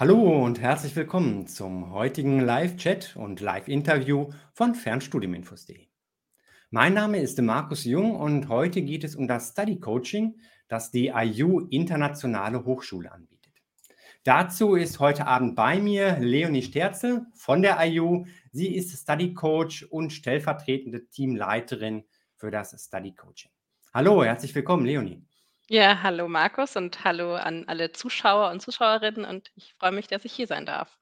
Hallo und herzlich willkommen zum heutigen Live-Chat und Live-Interview von Fernstudieninfos.de. Mein Name ist Markus Jung und heute geht es um das Study Coaching, das die IU Internationale Hochschule anbietet. Dazu ist heute Abend bei mir Leonie Sterzel von der IU. Sie ist Study Coach und stellvertretende Teamleiterin für das Study Coaching. Hallo, herzlich willkommen, Leonie. Ja, hallo Markus und hallo an alle Zuschauer und Zuschauerinnen und ich freue mich, dass ich hier sein darf.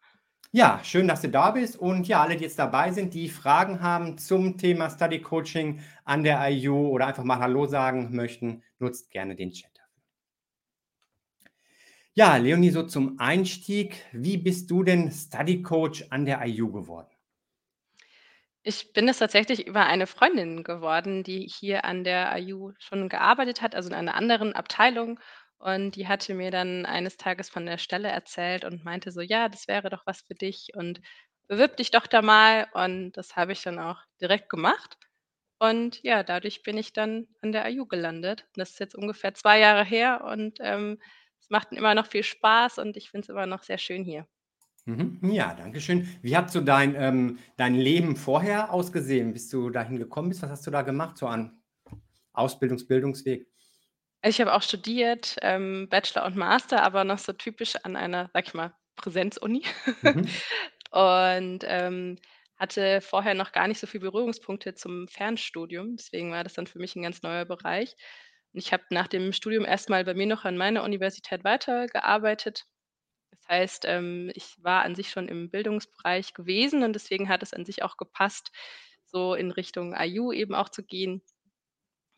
Ja, schön, dass du da bist und ja, alle, die jetzt dabei sind, die Fragen haben zum Thema Study Coaching an der IU oder einfach mal Hallo sagen möchten, nutzt gerne den Chat. Ja, Leonie, so zum Einstieg, wie bist du denn Study Coach an der IU geworden? Ich bin es tatsächlich über eine Freundin geworden, die hier an der IU schon gearbeitet hat, also in einer anderen Abteilung. Und die hatte mir dann eines Tages von der Stelle erzählt und meinte so: „Ja, das wäre doch was für dich und bewirb dich doch da mal.“ Und das habe ich dann auch direkt gemacht. Und ja, dadurch bin ich dann an der IU gelandet. Das ist jetzt ungefähr 2 Jahre her und, ähm, es macht immer noch viel Spaß und ich finde es immer noch sehr schön hier. Mhm. Ja, danke schön. Wie hat so dein, ähm, dein Leben vorher ausgesehen, bis du dahin gekommen bist? Was hast du da gemacht, so an Ausbildungs Bildungsweg? Also, ich habe auch studiert, ähm, Bachelor und Master, aber noch so typisch an einer, sage ich mal, Präsenzuni Mhm. und, ähm, hatte vorher noch gar nicht so viel Berührungspunkte zum Fernstudium. Deswegen war das dann für mich 'n ganz neuer Bereich. Und ich habe nach dem Studium erst mal bei mir noch an meiner Universität weitergearbeitet. Heißt, ähm, ich war an sich schon im Bildungsbereich gewesen und deswegen hat es an sich auch gepasst, so in Richtung IU eben auch zu gehen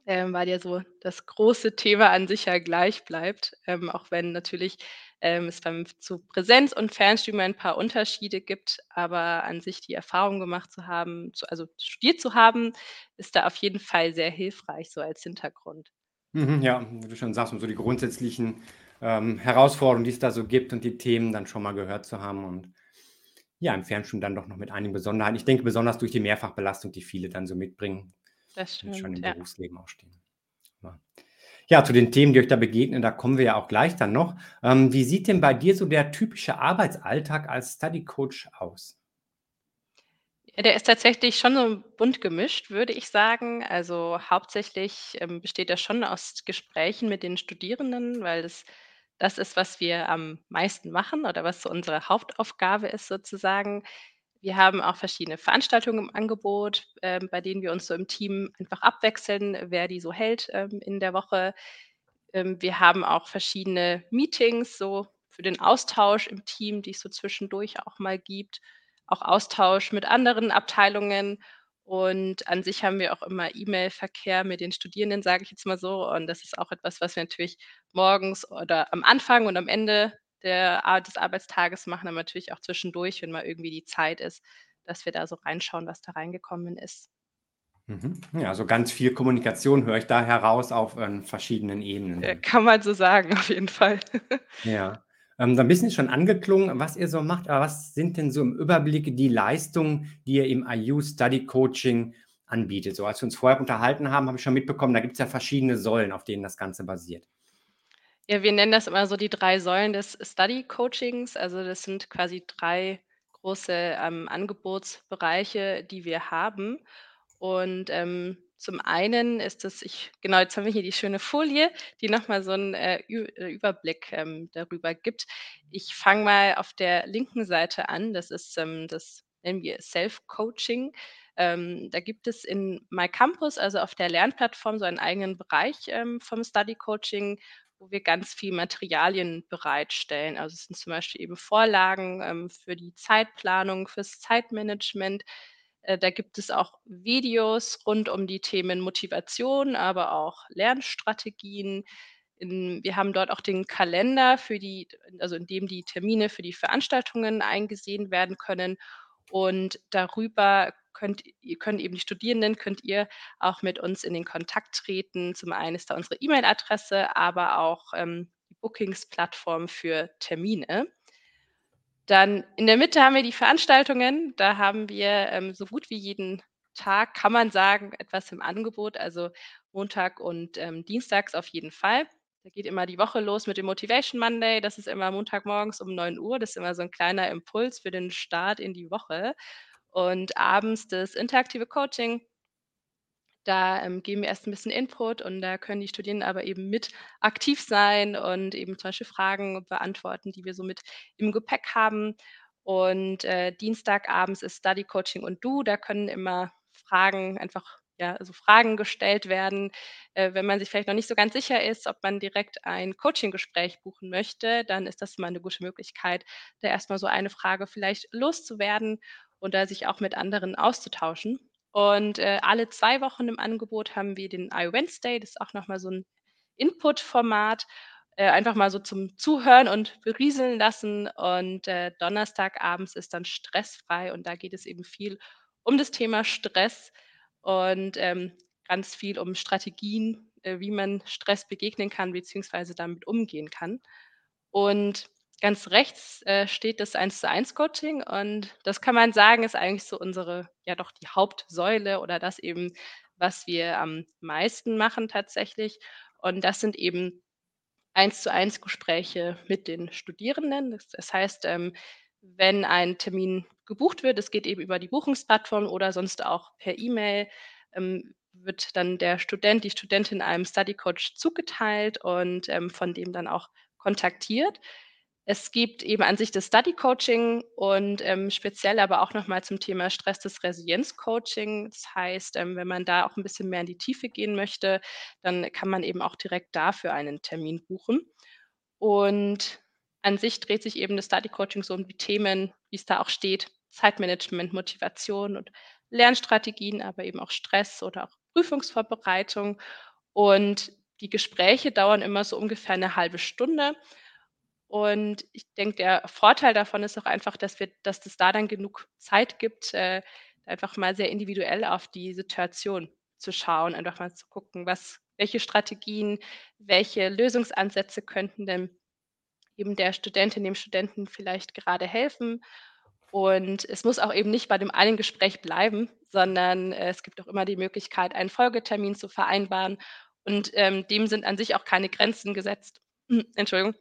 ähm, weil ja so das große Thema an sich ja gleich bleibt, ähm, auch wenn natürlich, ähm, es beim zu Präsenz und Fernstudium ein paar Unterschiede gibt, aber an sich die Erfahrung gemacht zu haben zu also studiert zu haben, ist da auf jeden Fall sehr hilfreich so als Hintergrund. Mhm, ja, wie du schon sagst, um so die grundsätzlichen, ähm, Herausforderungen, die es da so gibt und die Themen dann schon mal gehört zu haben und ja, im Fernstudium dann doch noch mit einigen Besonderheiten. Ich denke, besonders durch die Mehrfachbelastung, die viele dann so mitbringen Das und schon stimmt, im ja. Berufsleben auch stehen. Ja. Ja, zu den Themen, die euch da begegnen, da kommen wir ja auch gleich dann noch. Ähm, wie sieht denn bei dir so der typische Arbeitsalltag als Study Coach aus? Ja, der ist tatsächlich schon so bunt gemischt, würde ich sagen. Also, hauptsächlich, ähm, besteht er schon aus Gesprächen mit den Studierenden, weil das das ist, was wir am meisten machen oder was so unsere Hauptaufgabe ist sozusagen. Wir haben auch verschiedene Veranstaltungen im Angebot, ähm, bei denen wir uns so im Team einfach abwechseln, wer die so hält, ähm, in der Woche. Ähm, wir haben auch verschiedene Meetings so für den Austausch im Team, die es so zwischendurch auch mal gibt, auch Austausch mit anderen Abteilungen. Und an sich haben wir auch immer E-Mail-Verkehr mit den Studierenden, sage ich jetzt mal so. Und das ist auch etwas, was wir natürlich morgens oder am Anfang und am Ende der des Arbeitstages machen, aber natürlich auch zwischendurch, wenn mal irgendwie die Zeit ist, dass wir da so reinschauen, was da reingekommen ist. Mhm. Ja, also ganz viel Kommunikation höre ich da heraus auf, ähm, verschiedenen Ebenen Äh, kann man so sagen, auf jeden Fall. Ja. Ähm, so 'n bisschen schon angeklungen, was ihr so macht, aber was sind denn so im Überblick die Leistungen, die ihr im IU Study Coaching anbietet? So als wir uns vorher unterhalten haben, habe ich schon mitbekommen, da gibt's ja verschiedene Säulen, auf denen das Ganze basiert. Ja, wir nennen das immer so die 3 Säulen des Study Coachings. Also, das sind quasi 3 große, ähm, Angebotsbereiche, die wir haben. Und, ähm, zum einen ist das ich genau, jetzt haben wir hier die schöne Folie, die noch mal so 'n, äh, äh, Überblick, ähm, darüber gibt. Ich fange mal auf der linken Seite an. Das ist, ähm das nennen wir Self-Coaching. Ähm, da gibt es in myCampus, also auf der Lernplattform, so einen eigenen Bereich, ähm, vom Study Coaching, wo wir ganz viel Materialien bereitstellen. Also, es sind zum Beispiel eben Vorlagen, ähm, für die Zeitplanung, fürs Zeitmanagement. Äh, da gibt es auch Videos rund um die Themen Motivation, aber auch Lernstrategien. Wir haben dort auch den Kalender für die also, in dem die Termine für die Veranstaltungen eingesehen werden können. Und darüber könnt können eben die Studierenden könnt ihr auch mit uns in den Kontakt treten. Zum einen ist da unsere E-Mail-Adresse, aber auch, ähm, die Bookings-Plattform für Termine. Dann in der Mitte haben wir die Veranstaltungen. Da haben wir, ähm, so gut wie jeden Tag, kann man sagen, etwas im Angebot, also Montag und, ähm, dienstags auf jeden Fall. da geht immer die Woche los mit dem Motivation Monday. Das ist immer Montagmorgens um 9:00. Das ist immer so 'n kleiner Impuls für den Start in die Woche. Und abends das interaktive Coaching. Da, ähm, geben wir erst 'n bisschen Input und da können die Studierenden aber eben mit aktiv sein und eben zum Beispiel Fragen beantworten, die wir so mit im Gepäck haben. Und, äh, Dienstagabends ist Study Coaching und Do. Da können immer Fragen einfach ja, also Fragen gestellt werden. Äh, wenn man sich vielleicht noch nicht so ganz sicher ist, ob man direkt ein Coaching-Gespräch buchen möchte, dann ist das immer 'ne gute Möglichkeit, da erst mal so eine Frage vielleicht loszuwerden und da sich auch mit anderen auszutauschen. Und, äh, alle 2 Wochen im Angebot haben wir den iWednesday. Das ist auch noch mal so 'n Input-Format, äh, einfach mal so zum Zuhören und berieseln lassen. Und, äh, donnerstagabends ist dann stressfrei und da geht es eben viel um das Thema Stress und, ähm, ganz viel um Strategien, äh, wie man Stress begegnen kann beziehungsweise damit umgehen kann. Und ganz rechts, äh, steht das Eins-zu-eins-Coaching und das kann man sagen, ist eigentlich so unsere ja doch die Hauptsäule oder das eben, was wir am meisten machen tatsächlich. Und das sind eben Eins-zu-eins-Gespräche mit den Studierenden. Das das heißt, ähm, wenn ein Termin gebucht wird, das geht eben über die Buchungsplattform oder sonst auch per E-Mail, ähm, wird dann der Student, die Studentin einem Study Coach zugeteilt und, ähm, von dem dann auch kontaktiert. Es gibt eben an sich das Study Coaching und, ähm, speziell aber auch noch mal zum Thema Stress das Resilienz-Coaching. Das heißt, ähm, wenn man da auch 'n bisschen mehr in die Tiefe gehen möchte, dann kann man eben auch direkt dafür einen Termin buchen. Und an sich dreht sich eben das Study Coaching so um die Themen, wie's da auch steht, Zeitmanagement, Motivation und Lernstrategien, aber eben auch Stress oder auch Prüfungsvorbereitung. Und die Gespräche dauern immer so ungefähr 'ne 1/2 Stunde. Und ich denke, der Vorteil davon ist auch einfach, dass wir dass es da dann genug Zeit gibt, äh, einfach mal sehr individuell auf die Situation zu schauen, einfach mal zu gucken, was welche Strategien, welche Lösungsansätze könnten denn eben der Studentin, dem Studenten vielleicht gerade helfen. Und es muss auch eben nicht bei dem einen Gespräch bleiben, sondern, äh, es gibt auch immer die Möglichkeit, einen Folgetermin zu vereinbaren. Und, ähm, dem sind an sich auch keine Grenzen gesetzt. Entschuldigung.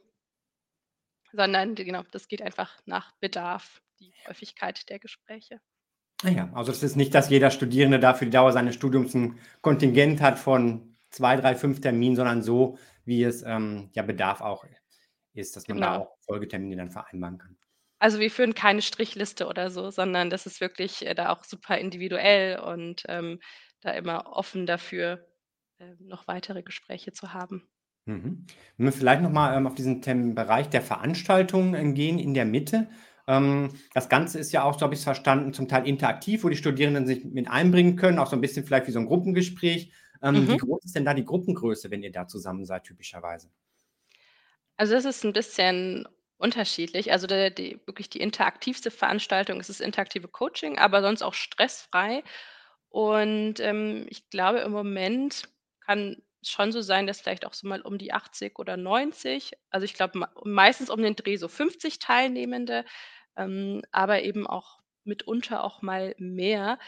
Sondern genau, das geht einfach nach Bedarf, die Häufigkeit der Gespräche. Ah ja, also es ist nicht, dass jeder Studierende da für die Dauer seines Studiums 'n Kontingent hat von 2, 3, 5 Terminen, sondern so, wie es, ähm, ja Bedarf auch ist, dass man da Genau. auch Folgetermine dann vereinbaren kann. Also, wir führen keine Strichliste oder so, sondern das ist wirklich, äh, da auch super individuell und, ähm, da immer offen dafür, ähm, noch weitere Gespräche zu haben. Mhm. Wenn wir vielleicht noch mal, ähm, auf diesen Themen Bereich der Veranstaltungen, ähm, gehen in der Mitte. Ähm, das Ganze ist ja auch, so habe ich's verstanden, zum Teil interaktiv, wo die Studierenden sich mit einbringen können, auch so 'n bisschen vielleicht wie so 'n Gruppengespräch. Ähm, wie Mhm. groß ist denn da die Gruppengröße, wenn ihr da zusammen seid typischerweise? Also, das ist 'n bisschen unterschiedlich. Also, der die wirklich die interaktivste Veranstaltung ist das interaktive Coaching, aber sonst auch stressfrei. Und, ähm, ich glaube, im Moment kann schon so sein, dass vielleicht auch so mal um die 80 oder 90 also, ich glaube, mei meistens um den Dreh so 50 Teilnehmende, ähm, aber eben auch mitunter auch mal mehr.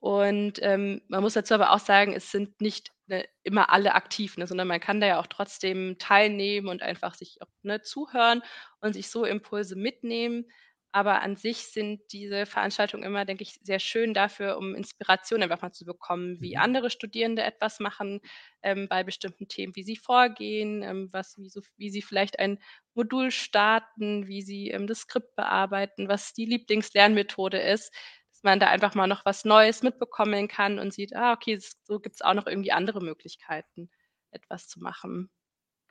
Und, ähm, man muss dazu aber auch sagen, es sind nicht, ne, immer alle aktiv, ne, sondern man kann da ja auch trotzdem teilnehmen und einfach sich ne, zuhören und sich so Impulse mitnehmen. Aber an sich sind diese Veranstaltungen immer, denke ich, sehr schön dafür, um Inspiration einfach mal zu bekommen, wie Mhm. andere Studierende etwas machen, ähm, bei bestimmten Themen, wie sie vorgehen, ähm, was wie so wie sie vielleicht ein Modul starten, wie sie, ähm, das Skript bearbeiten, was die Lieblingslernmethode ist, dass man da einfach mal noch was Neues mitbekommen kann und sieht: „Ah, okay, so gibt's auch noch irgendwie andere Möglichkeiten, etwas zu machen.“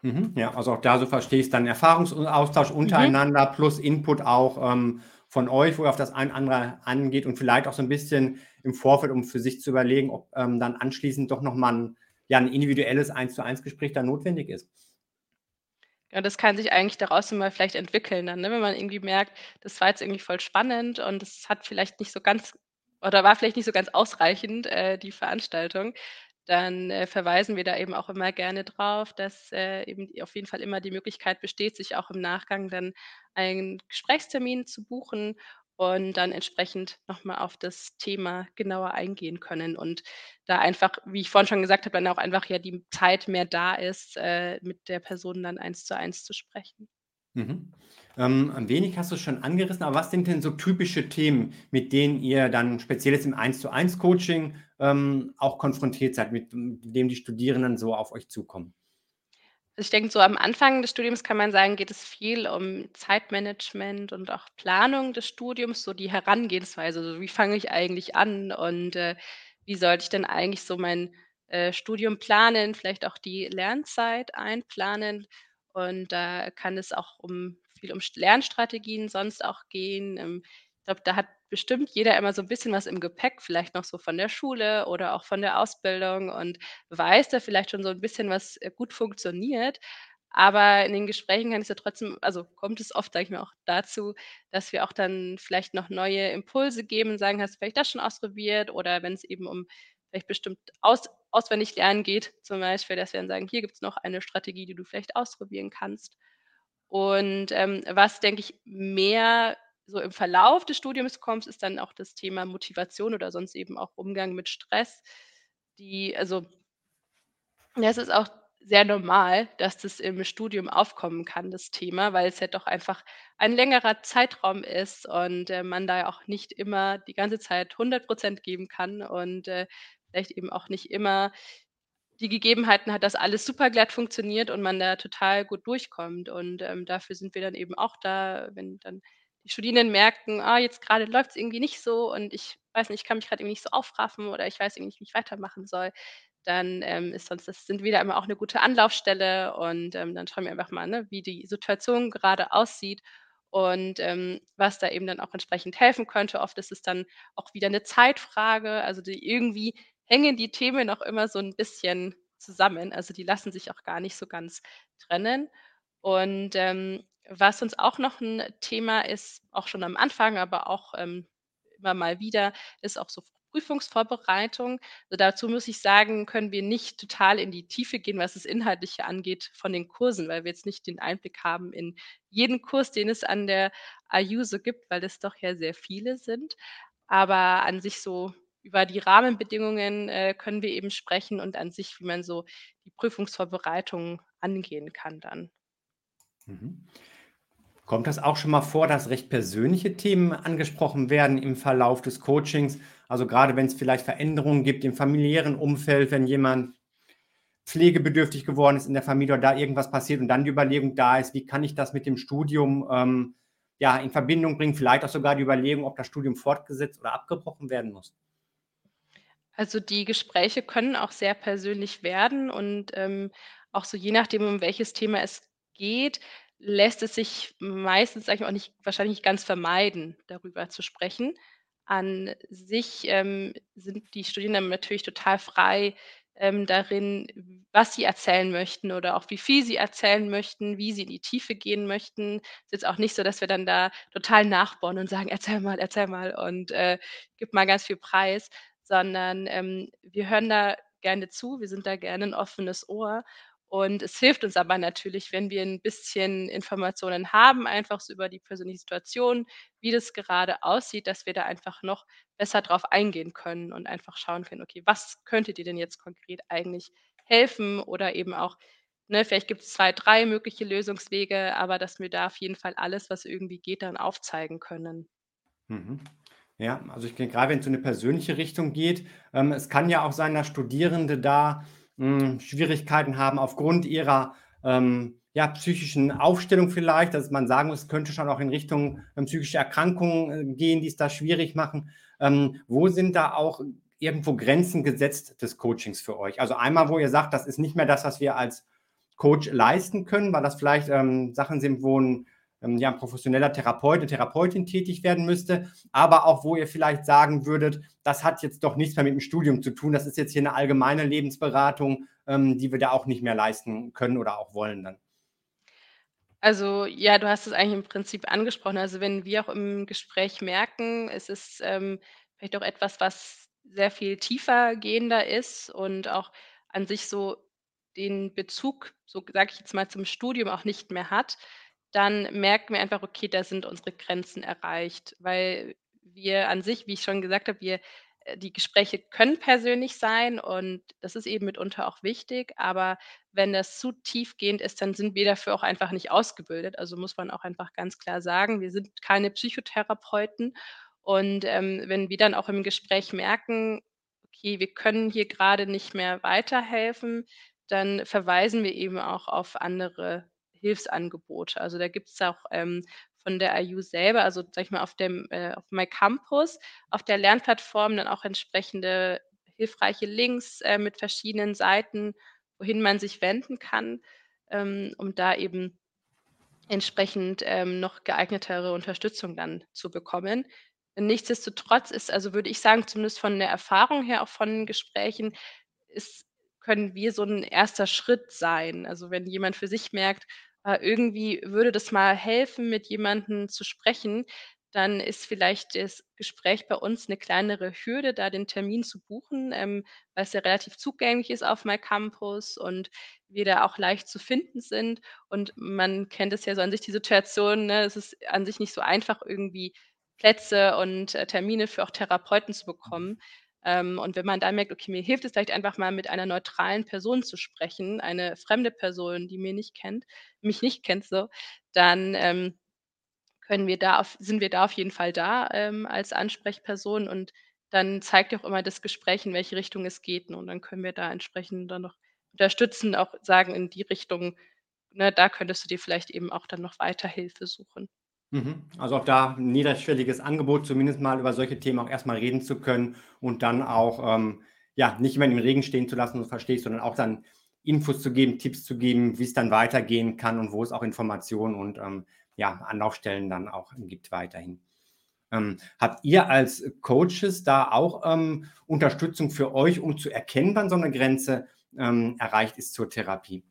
Mhm, ja, also auch da, so verstehe ich's, dann Erfahrungs und Austausch Mhm. untereinander plus Input auch, ähm, von euch, wo ihr auf das ein andere angeht und vielleicht auch so 'n bisschen im Vorfeld, um für sich zu überlegen, ob, ähm, dann anschließend doch noch mal 'n ja, 'n individuelles Eins-zu-eins-Gespräch dann notwendig ist. Ja, das kann sich eigentlich daraus immer vielleicht entwickeln dann, ne? Wenn man irgendwie merkt, das war jetzt irgendwie voll spannend und es hat vielleicht nicht so ganz oder war vielleicht nicht so ganz ausreichend, äh, die Veranstaltung, dann, äh, verweisen wir da eben auch immer gerne drauf, dass, äh, eben auf jeden Fall immer die Möglichkeit besteht, sich auch im Nachgang dann einen Gesprächstermin zu buchen. und dann entsprechend noch mal auf das Thema genauer eingehen können und da einfach, wie ich vorhin schon gesagt habe, dann auch einfach ja die Zeit mehr da ist, äh, mit der Person dann eins zu eins zu sprechen. Mhm. Ähm, ein wenig hast du schon angerissen, aber was sind denn so typische Themen, mit denen ihr dann speziell jetzt im Eins-zu-eins-Coaching, ähm, auch konfrontiert seid, mit dem die Studierenden so auf euch zukommen? Ich denke, so am Anfang des Studiums kann man sagen, geht es viel um Zeitmanagement und auch Planung des Studiums, so die Herangehensweise. So, wie fange ich eigentlich an und, äh, wie sollte ich denn eigentlich so mein, äh, Studium planen, vielleicht auch die Lernzeit einplanen. Und da kann es auch um viel um St Lernstrategien sonst auch gehen. Ähm, ich glaube, da hat bestimmt jeder immer so 'n bisschen was im Gepäck, vielleicht noch so von der Schule oder auch von der Ausbildung und weiß da vielleicht schon so 'n bisschen, was, äh, gut funktioniert. Aber in den Gesprächen kann es ja trotzdem also, kommt es oft, sage ich mal, auch dazu, dass wir auch dann vielleicht noch neue Impulse geben und sagen: „Hast du vielleicht das schon ausprobiert?“ Oder wenn's eben um vielleicht bestimmt aus auswendig lernen geht zum Beispiel, dass wir dann sagen: „Hier gibt's noch eine Strategie, die du vielleicht ausprobieren kannst.“ Und, ähm, was, denke ich, mehr so im Verlauf des Studiums kommt, ist dann auch das Thema Motivation oder sonst eben auch Umgang mit Stress. Die also ja, es ist auch sehr normal, dass das im Studium aufkommen kann, das Thema, weil es ja doch einfach ein längerer Zeitraum ist und, äh, man da ja auch nicht immer die ganze Zeit 100 % geben kann und, äh, vielleicht eben auch nicht immer die Gegebenheiten hat, dass alles super glatt funktioniert und man da total gut durchkommt. Und, ähm, dafür sind wir dann eben auch da, wenn dann die Studierenden merken: „Ah, jetzt grade läuft's irgendwie nicht so und ich weiß nicht, ich kann mich grad irgendwie nicht so aufraffen oder ich weiß irgendwie nicht, wie ich weitermachen soll“, dann, ähm, ist sonst das sind wir da immer auch 'ne gute Anlaufstelle und, ähm, dann schauen wir einfach mal, ne, wie die Situation gerade aussieht und, ähm, was da eben dann auch entsprechend helfen könnte. Oft ist es dann auch wieder 'ne Zeitfrage, also, die irgendwie hängen die Themen auch immer so 'n bisschen zusammen. Also, die lassen sich auch gar nicht so ganz trennen. Und, ähm, was uns auch noch 'n Thema ist, auch schon am Anfang, aber auch, ähm, immer mal wieder, ist auch so Prüfungsvorbereitung. Also, dazu muss ich sagen, können wir nicht total in die Tiefe gehen, was das Inhaltliche angeht von den Kursen, weil wir jetzt nicht den Einblick haben in jeden Kurs, den es an der IU so gibt, weil es doch ja sehr viele sind. Aber an sich so über die Rahmenbedingungen, äh, können wir eben sprechen und an sich, wie man so die Prüfungsvorbereitung angehen kann dann. Mhm. Kommt das auch schon mal vor, dass recht persönliche Themen angesprochen werden im Verlauf des Coachings? Also, grade wenn's vielleicht Veränderungen gibt im familiären Umfeld, wenn jemand pflegebedürftig geworden ist in der Familie oder da irgendwas passiert und dann die Überlegung da ist: „Wie kann ich das mit dem Studium, ähm, ja, in Verbindung bringen?“ Vielleicht auch sogar die Überlegung, ob das Studium fortgesetzt oder abgebrochen werden muss? Also, die Gespräche können auch sehr persönlich werden und, ähm, auch so je nachdem, um welches Thema es geht, lässt es sich meistens, sage ich mal, auch nicht wahrscheinlich nicht ganz vermeiden, darüber zu sprechen. An sich, ähm, sind die Studierenden natürlich total frei, ähm, darin, was sie erzählen möchten oder auch wie viel sie erzählen möchten, wie sie in die Tiefe gehen möchten. Ist jetzt auch nicht so, dass wir dann da total nachbohren und sagen: „Erzähl mal, erzähl mal und, äh, gib mal ganz viel Preis“, sondern, ähm, wir hören da gerne zu. Wir sind da gerne 'n offenes Ohr und es hilft uns aber natürlich, wenn wir 'n bisschen Informationen haben, einfach so über die persönliche Situation, wie das gerade aussieht, dass wir da einfach noch besser drauf eingehen können und einfach schauen können: „Okay, was könnte dir denn jetzt konkret eigentlich helfen?“ Oder eben auch, ne, vielleicht gibt's 2, 3 mögliche Lösungswege, aber dass wir da auf jeden Fall alles, was irgendwie geht, dann aufzeigen können. Mhm. Ja, also, ich denke, grade wenn's so in 'ne persönliche Richtung geht ähm, es kann ja auch sein, dass Studierende da, hm, Schwierigkeiten haben aufgrund ihrer, ähm, ja, psychischen Aufstellung vielleicht, dass man sagen muss, es könnte schon auch in Richtung, ähm, psychische Erkrankungen, äh, gehen, die's da schwierig machen. Ähm, wo sind da auch irgendwo Grenzen gesetzt des Coachings für euch? Also, einmal, wo ihr sagt: „Das ist nicht mehr das, was wir als Coach leisten können“, weil das vielleicht, ähm, Sachen sind, wo 'n, ähm, ja, 'n professioneller Therapeut, 'ne Therapeutin tätig werden müsste, aber auch, wo ihr vielleicht sagen würdet: „Das hat jetzt doch nichts mehr mit'm Studium zu tun. Das ist jetzt hier 'ne allgemeine Lebensberatung, ähm, die wir da auch nicht mehr leisten können oder auch wollen dann.“ Also, ja, du hast es eigentlich im Prinzip angesprochen. Also, wenn wir auch im Gespräch merken, es ist, ähm, vielleicht auch etwas, was sehr viel tiefergehender ist und auch an sich so den Bezug, so sage ich jetzt mal, zum Studium auch nicht mehr hat, dann merken wir einfach: Okay, da sind unsere Grenzen erreicht, weil wir an sich, wie ich schon gesagt habe, wir äh, die Gespräche können persönlich sein und das ist eben mitunter auch wichtig, aber wenn das zu tiefgehend ist, dann sind wir dafür auch einfach nicht ausgebildet. Also, muss man auch einfach ganz klar sagen, wir sind keine Psychotherapeuten und, ähm, wenn wir dann auch im Gespräch merken: „Okay, wir können hier grade nicht mehr weiterhelfen“, dann verweisen wir eben auch auf andere Hilfsangebote. Also, da gibt's auch, ähm, von der IU selber also, sage ich mal, auf dem äh, auf myCampus, auf der Lernplattform dann auch entsprechende hilfreiche Links, äh, mit verschiedenen Seiten, wohin man sich wenden kann, ähm, um da eben entsprechend, ähm, noch geeignetere Unterstützung dann zu bekommen. Nichtsdestotrotz ist also, würde ich sagen, zumindest von der Erfahrung her, auch von Gesprächen, ist können wir so 'n 1. Schritt sein. Also, wenn jemand für sich merkt: „Ah, irgendwie würde das mal helfen, mit jemandem zu sprechen“, dann ist vielleicht das Gespräch bei uns 'ne kleinere Hürde, da den Termin zu buchen, ähm, weil's ja relativ zugänglich ist auf myCampus und wir da auch leicht zu finden sind. Und man kennt es ja so an sich die Situation, ne? Es ist an sich nicht so einfach, irgendwie Plätze und, äh, Termine für auch Therapeuten zu bekommen. Ähm, und wenn man dann merkt: „Okay, mir hilft es vielleicht einfach mal mit einer neutralen Person zu sprechen, eine fremde Person, die mir nicht kennt mich nicht kennt so“, dann, ähm, können wir da auf sind wir da auf jeden Fall da, ähm, als Ansprechperson und dann zeigt auch immer das Gespräch, in welche Richtung es geht, ne? Und dann können wir da entsprechend dann noch unterstützen, auch sagen in die Richtung, ne, da könntest du dir vielleicht eben auch dann noch weiter Hilfe suchen. Mhm. Also, auch da 'n niederschwelliges Angebot, zumindest mal über solche Themen auch erst mal reden zu können und dann auch, ähm, ja, nicht jemanden im Regen stehen zu lassen, so verstehe ich, sondern auch dann Infos zu geben, Tipps zu geben, wie's dann weitergehen kann und wo es auch Informationen und, ähm, ja, Anlaufstellen dann auch gibt weiterhin. Ähm, habt ihr als Coaches da auch, ähm, Unterstützung für euch, um zu erkennen, wann so 'ne Grenze, ähm, erreicht ist zur Therapie?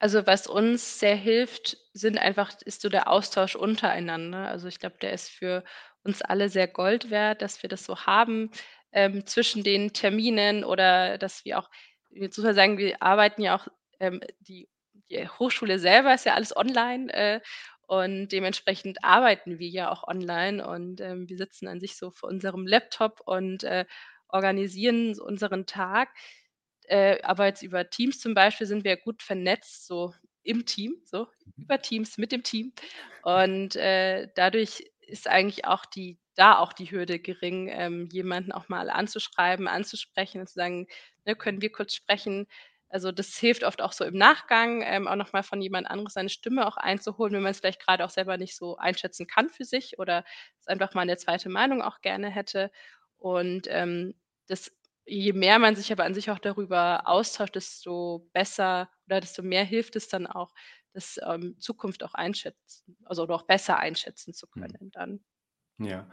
Also, was uns sehr hilft, sind einfach ist so der Austausch untereinander. Also, ich glaube, der ist für uns alle sehr Gold wert, dass wir das so haben, ähm, zwischen den Terminen oder dass wir auch jetzt muss sagen, wir arbeiten ja auch ähm, die die Hochschule selber ist ja alles online, äh, und dementsprechend arbeiten wir ja auch online und, ähm, wir sitzen an sich so vor unserem Laptop und, äh, organisieren unseren Tag. Äh, aber jetzt über Teams zum Beispiel sind wir gut vernetzt, so im Team, so Mhm. über Teams mit dem Team. Und, äh, dadurch ist eigentlich auch die da auch die Hürde gering, ähm, jemanden auch mal anzuschreiben, anzusprechen und zu sagen: „Ne, können wir kurz sprechen?“ Also, das hilft oft auch so im Nachgang, ähm, auch noch mal von jemand anderes seine Stimme auch einzuholen, wenn man's vielleicht grade auch selber nicht so einschätzen kann für sich oder es einfach mal 'ne 2. Meinung auch gerne hätte. Und, ähm, das je mehr man sich aber an sich auch darüber austauscht, desto besser oder desto mehr hilft es dann auch, das, ähm, Zukunft auch einschätzen also, oder auch besser einschätzen zu Mhm. können dann. Ja.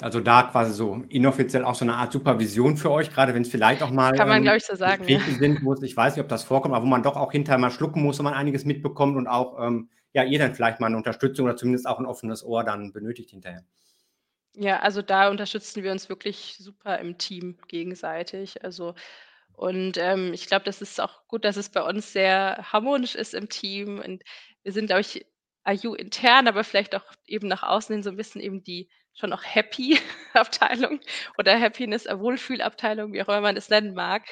Also, da quasi so inoffiziell auch so 'ne Art Supervision für euch, grade wenn's vielleicht auch mal, Kann man, ähm, glaube ich, so sagen, ja. Sind, wo's ich weiß nicht, ob das vorkommt, aber wo man doch auch hinterher mal schlucken muss, wenn man einiges mitbekommt und auch, ähm, ja, ihr dann vielleicht mal 'ne Unterstützung oder zumindest auch 'n offenes Ohr dann benötigt hinterher. Ja, also, da unterstützen wir uns wirklich super im Team gegenseitig. Also und, ähm, ich glaube, das ist auch gut, dass es bei uns sehr harmonisch ist im Team und wir sind, glaube ich, IU intern, aber vielleicht auch eben nach außen hin so 'n bisschen eben die schon auch Happy Abteilung oder Happiness äh, Wohlfühlabteilung, wie auch immer man das nennen mag.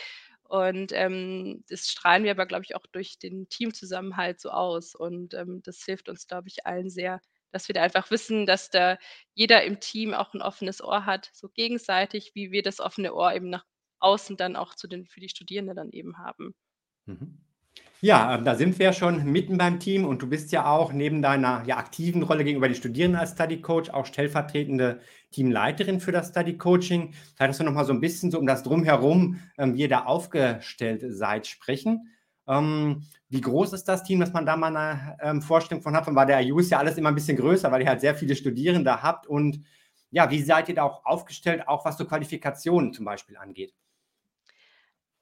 Und, ähm, das strahlen wir aber, glaube ich, auch durch den Teamzusammenhalt so aus. Und, ähm, das hilft uns, glaube ich, allen sehr, dass wir da einfach wissen, dass da jeder im Team auch 'n offenes Ohr hat, so gegenseitig, wie wir das offene Ohr eben nach außen dann auch zu den für die Studierenden dann eben haben. Mhm. Ja, ähm, da sind wir ja schon mitten beim Team und du bist ja auch neben deiner, ja, aktiven Rolle gegenüber den Studierenden als Study Coach auch stellvertretende Teamleiterin für das Study Coaching. Könntest du noch mal so 'n bisschen so um das Drumherum, ähm, wie ihr da aufgestellt seid, sprechen? Ähm, wie groß ist das Team, dass man da mal 'ne, ähm, Vorstellung von hat? Weil bei der IU ist ja alles immer 'n bisschen größer, weil ihr halt sehr viele Studierende habt und ja, wie seid ihr da auch aufgestellt, auch was so Qualifikationen zum Beispiel angeht?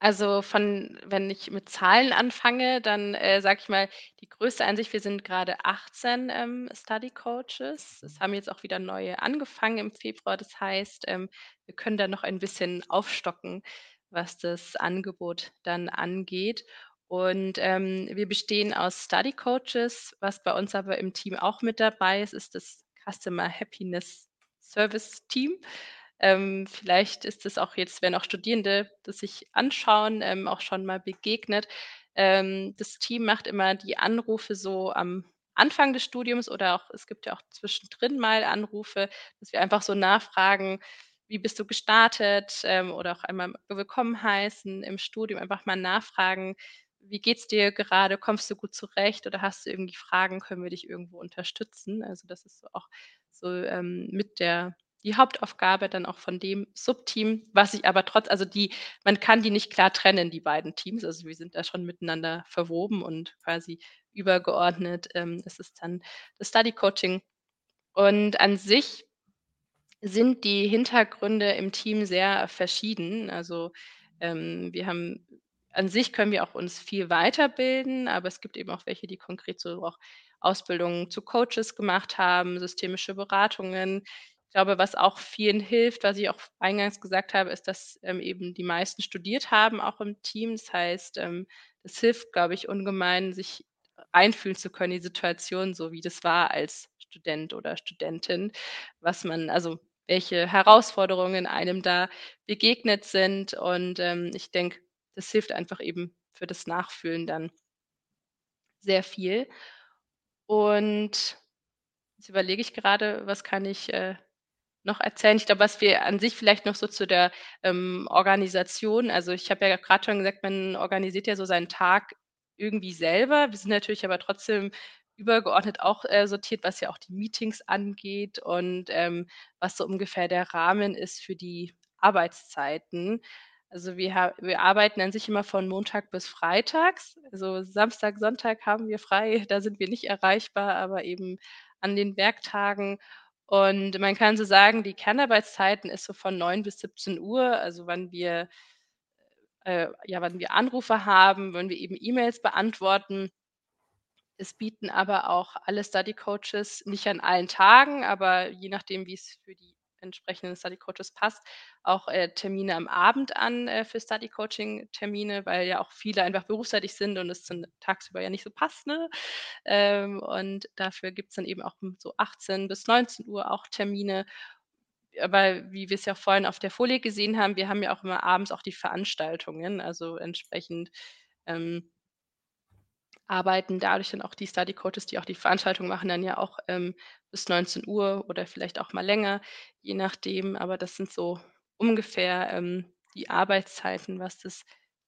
Also, von wenn ich mit Zahlen anfange, dann, äh, sage ich mal, die größte Ansicht wir sind grade 18, ähm, Study Coaches. Es haben jetzt auch wieder neue angefangen im Februar. Das heißt, ähm, wir können da noch ein bisschen aufstocken, was das Angebot dann angeht. Und, ähm, wir bestehen aus Study Coaches. Was bei uns aber im Team auch mit dabei ist, ist das Customer Happiness Service Team. Ähm, vielleicht ist es auch jetzt, wenn auch Studierende das sich anschauen, ähm, auch schon mal begegnet. Ähm, das Team macht immer die Anrufe so am Anfang des Studiums oder auch es gibt ja auch zwischendrin mal Anrufe, dass wir einfach so nachfragen: „Wie bist du gestartet?“ Ähm, oder auch einmal willkommen heißen im Studium, einfach mal nachfragen: „Wie geht's dir gerade? Kommst du gut zurecht oder hast du irgendwie Fragen? Können wir dich irgendwo unterstützen?“ Also, das ist so auch so, ähm, mit der die Hauptaufgabe dann auch von dem Subteam, was sich aber trotz also die man kann die nicht klar trennen, die beiden Teams. Also, wir sind da schon miteinander verwoben und quasi übergeordnet, ähm, ist dann das Study Coaching. Und an sich sind die Hintergründe im Team sehr verschieden. Also, ähm, wir haben an sich können wir auch uns viel weiterbilden, aber es gibt eben auch welche, die konkret so auch Ausbildungen zu Coaches gemacht haben, systemische Beratungen. Ich glaube, was auch vielen hilft, was ich auch eingangs gesagt habe, ist, dass, ähm, eben die meisten studiert haben, auch im Team. Das heißt, ähm, es hilft, glaube ich, ungemein, sich einfühlen zu können, die Situation, so wie das war als Student oder Studentin, was man also welche Herausforderungen einem da begegnet sind. Und, ähm, ich denke, das hilft einfach eben für das Nachfühlen dann sehr viel. Und jetzt überlege ich gerade, was kann ich, äh, noch erzählen? Ich glaube, was wir an sich vielleicht noch so zu der, ähm, Organisation also, ich habe ja grad schon gesagt, man organisiert ja so seinen Tag irgendwie selber. Wir sind natürlich aber trotzdem übergeordnet auch, äh, sortiert, was ja auch die Meetings angeht und, ähm, was so ungefähr der Rahmen ist für die Arbeitszeiten. Also, wir wir arbeiten an sich immer von Montag bis freitags. Also, Samstag, Sonntag haben wir frei, da sind wir nicht erreichbar, aber eben an den Werktagen. Und man kann so sagen, die Kernarbeitszeiten ist so von 9 bis 17:00, also wann wir äh, ja, wann wir Anrufe haben, wenn wir eben E-Mails beantworten. Es bieten aber auch alle Study Coaches nicht an allen Tagen, aber je nachdem, wie's für die entsprechenden Study Coaches passt, auch, äh, Termine am Abend an, äh, für Study Coaching Termine, weil ja auch viele einfach berufstätig sind und es dann tagsüber ja nicht so passt, ne? Ähm, und dafür gibt's dann eben auch so 18 bis 19:00 auch Termine. Aber wie wir's ja vorhin auf der Folie gesehen haben, wir haben ja auch immer abends auch die Veranstaltungen, also entsprechend, ähm arbeiten dadurch dann auch die Study Coaches, die auch die Veranstaltung machen, dann ja auch, ähm, bis 19:00 oder vielleicht auch mal länger, je nachdem. Aber das sind so ungefähr, ähm, die Arbeitszeiten, was das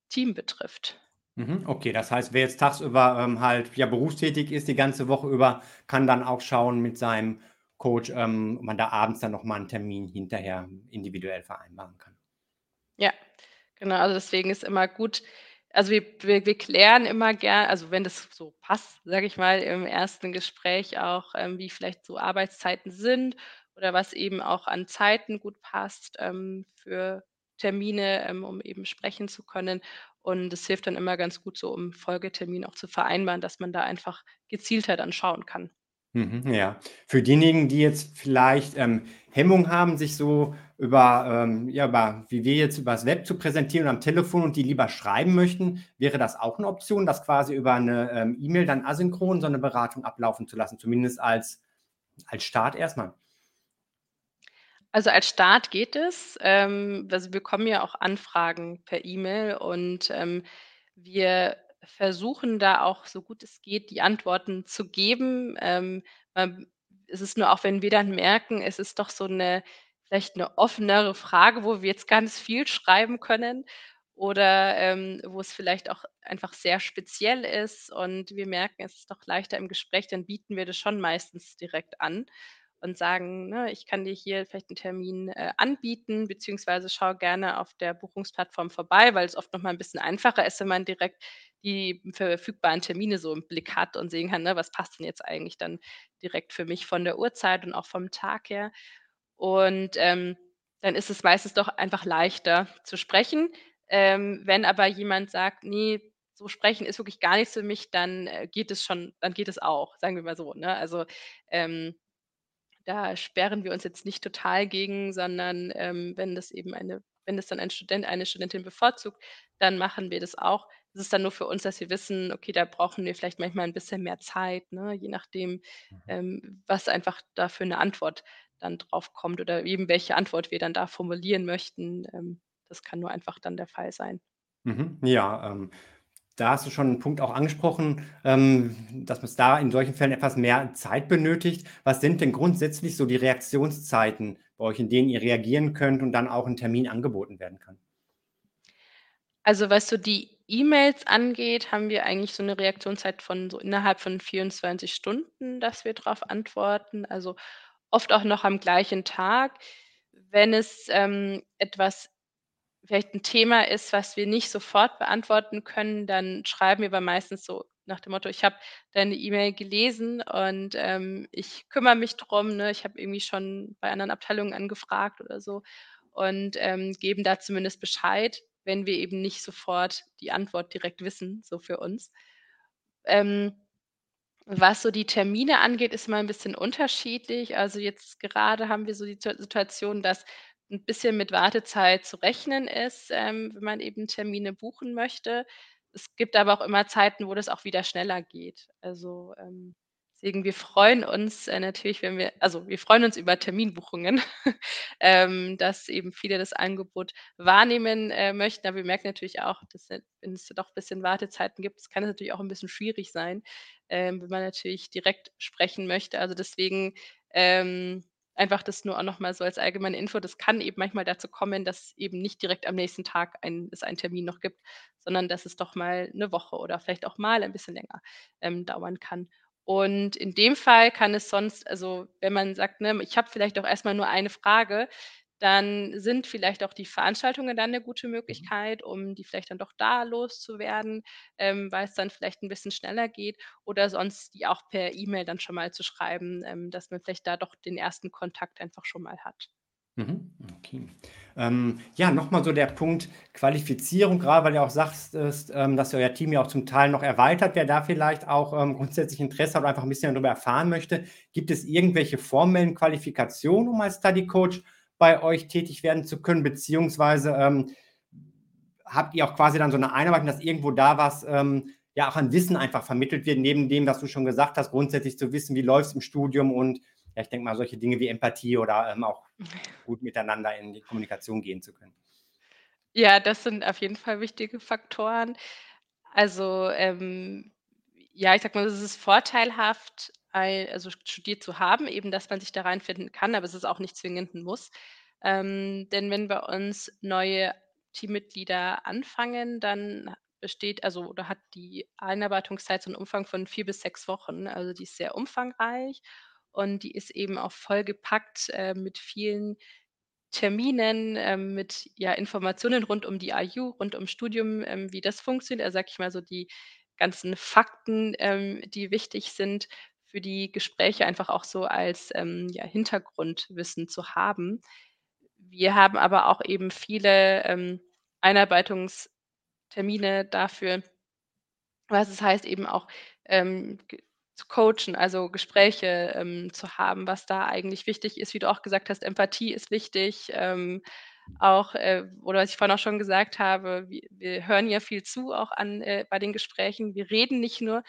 Team betrifft. Mhm, okay, das heißt, wer jetzt tagsüber, ähm, halt, ja, berufstätig ist die ganze Woche über, kann dann auch schauen mit seinem Coach, ähm, ob man da abends dann noch mal 'n Termin hinterher individuell vereinbaren kann. Ja, genau. Also, deswegen ist immer gut also, wir wir wir klären immer ger also, wenn das so passt, sage ich mal, im 1. Gespräch auch, ähm, wie vielleicht so Arbeitszeiten sind oder was eben auch an Zeiten gut passt, ähm, für Termine, ähm, um eben sprechen zu können. Und es hilft dann immer ganz gut so, um Folgetermin auch zu vereinbaren, dass man da einfach gezielter dann schauen kann. Mhm, ja. Für diejenigen, die jetzt vielleicht, ähm, Hemmung haben, sich so über, ähm ja, über wie wir jetzt übers Web zu präsentieren am Telefon und die lieber schreiben möchten, wäre das auch 'ne Option, das quasi über 'ne, ähm, E-Mail dann asynchron so 'ne Beratung ablaufen zu lassen, zumindest als als Start erst mal? Also, als Start geht es. Ähm, also, wir bekommen ja auch Anfragen per E-Mail und, ähm, wir versuchen da auch, so gut es geht, die Antworten zu geben. Ähm, es ist nur auch, wenn wir dann merken, es ist doch so 'ne vielleicht 'ne offenere Frage, wo wir jetzt ganz viel schreiben können oder, ähm, wo es vielleicht auch einfach sehr speziell ist und wir merken, es ist doch leichter im Gespräch, dann bieten wir das schon meistens direkt an und sagen, ne: „Ich kann dir hier vielleicht 'n Termin, äh, anbieten, beziehungsweise schau gerne auf der Buchungsplattform vorbei“, weil es oft noch mal 'n bisschen einfacher ist, wenn man direkt die verfügbaren Termine so im Blick hat und sehen kann, ne: „Was passt denn jetzt eigentlich dann direkt für mich von der Uhrzeit und auch vom Tag her?“ Und, ähm, dann ist es meistens doch einfach leichter zu sprechen. Ähm, wenn aber jemand sagt: „Ne, so sprechen ist wirklich gar nichts für mich“, dann, äh, geht es schon dann geht es auch, sagen wir mal so, ne? Also, ähm, da sperren wir uns jetzt nicht total gegen, sondern, ähm, wenn das eben eine wenn das dann ein Student, eine Studentin bevorzugt, dann machen wir das auch. Das ist dann nur für uns, dass wir wissen, okay, da brauchen wir vielleicht manchmal ein bisschen mehr Zeit, ne, je nachdem, Mhm. ähm, was einfach da für 'ne Antwort dann drauf kommt oder eben welche Antwort wir dann da formulieren möchten. Ähm, das kann nur einfach dann der Fall sein. Mhm. Ja, ähm, da hast du schon 'n Punkt auch angesprochen, ähm, dass es da in solchen Fällen etwas mehr Zeit benötigt. Was sind denn grundsätzlich so die Reaktionszeiten bei euch, in denen ihr reagieren könnt und dann auch 'n Termin angeboten werden kann? Also, was so die E-Mails angeht, haben wir eigentlich so 'ne Reaktionszeit von so innerhalb von 24 Stunden, dass wir drauf antworten, also, oft auch noch am gleichen Tag. Wenn es, ähm, etwas vielleicht 'n Thema ist, was wir nicht sofort beantworten können, dann schreiben wir aber meistens so nach dem Motto: „Ich habe deine E-Mail gelesen und, ähm, ich kümmere mich drum, ne? Ich habe irgendwie schon bei anderen Abteilungen angefragt“ oder so und, ähm, geben da zumindest Bescheid, wenn wir eben nicht sofort die Antwort direkt wissen, so für uns. Ähm, was so die Termine angeht, ist immer 'n bisschen unterschiedlich. Also, jetzt gerade haben wir so die Situa Situation, dass 'n bisschen mit Wartezeit zu rechnen ist, ähm, wenn man eben Termine buchen möchte. Es gibt aber auch immer Zeiten, wo das auch wieder schneller geht. Also, ähm, deswegen wir freuen uns, äh, natürlich, wenn wir also, wir freuen uns über Terminbuchungen, ähm, dass eben viele das Angebot wahrnehmen, äh, möchten. Aber wir merken natürlich auch, dass wenn es doch bisschen Wartezeiten gibt, das kann es natürlich auch 'n bisschen schwierig sein, ähm, wenn man natürlich direkt sprechen möchte. Also, deswegen, ähm, einfach das nur auch noch mal so als allgemeine Info. Das kann eben manchmal dazu kommen, dass eben nicht direkt am nächsten Tag ein es einen Termin noch gibt, sondern dass es doch mal 'ne Woche oder vielleicht auch mal ein bisschen länger, ähm, dauern kann. Und in dem Fall kann es sonst also, wenn man sagt, ne: „Ich habe vielleicht auch erst mal nur eine Frage“, dann sind vielleicht auch die Veranstaltungen dann 'ne gute Mhm. Möglichkeit, um die vielleicht dann doch da loszuwerden, ähm, weil's dann vielleicht 'n bisschen schneller geht oder sonst die auch per E-Mail dann schon mal zu schreiben, ähm, dass man vielleicht da doch den ersten Kontakt einfach schon mal hat. Mhm, okay. Ähm, ja, noch mal so der Punkt Qualifizierung, grade weil du auch sagtest, ähm, dass euer Team ja auch zum Teil noch erweitert, wer da vielleicht auch, ähm, grundsätzlich Interesse hat oder einfach 'n bisschen darüber erfahren möchte. Gibt es irgendwelche formellen Qualifikationen, um als Study Coach bei euch tätig werden zu können? Beziehungsweise, ähm, habt ihr auch quasi dann so 'ne Einarbeitung, dass irgendwo da was, ähm, ja, auch an Wissen einfach vermittelt wird, neben dem, was du schon gesagt hast, grundsätzlich zu wissen, wie läuft's im Studium und ja, ich denke mal, solche Dinge wie Empathie oder, ähm, auch gut miteinander in die Kommunikation gehen zu können. Ja, das sind auf jeden Fall wichtige Faktoren. Also, ähm, ja, ich sage mal, es ist vorteilhaft, ei also, studiert zu haben, eben, dass man sich da reinfinden kann, aber es ist auch nicht zwingend 'n Muss. Ähm, denn wenn bei uns neue Teammitglieder anfangen, dann besteht also, oder hat die Einarbeitungszeit so 'n Umfang von 4 bis 6 Wochen. Also, die ist sehr umfangreich und die ist eben auch vollgepackt, äh, mit vielen Terminen, ähm, mit, ja, Informationen rund um die IU, rund ums Studium, ähm, wie das funktioniert. Also, sage ich mal so die ganzen Fakten, ähm, die wichtig sind für die Gespräche, einfach auch so als, ähm, ja, Hintergrundwissen zu haben. Wir haben aber auch eben viele, ähm, Einarbeitungstermine dafür was es heißt, eben auch, ähm, zu coachen, also, Gespräche, ähm, zu haben, was da eigentlich wichtig ist. Wie du auch gesagt hast, Empathie ist wichtig, ähm, auch, äh oder was ich vorhin auch schon gesagt habe, wi wir hören ja viel zu auch an äh, bei den Gesprächen. Wir reden nicht nur,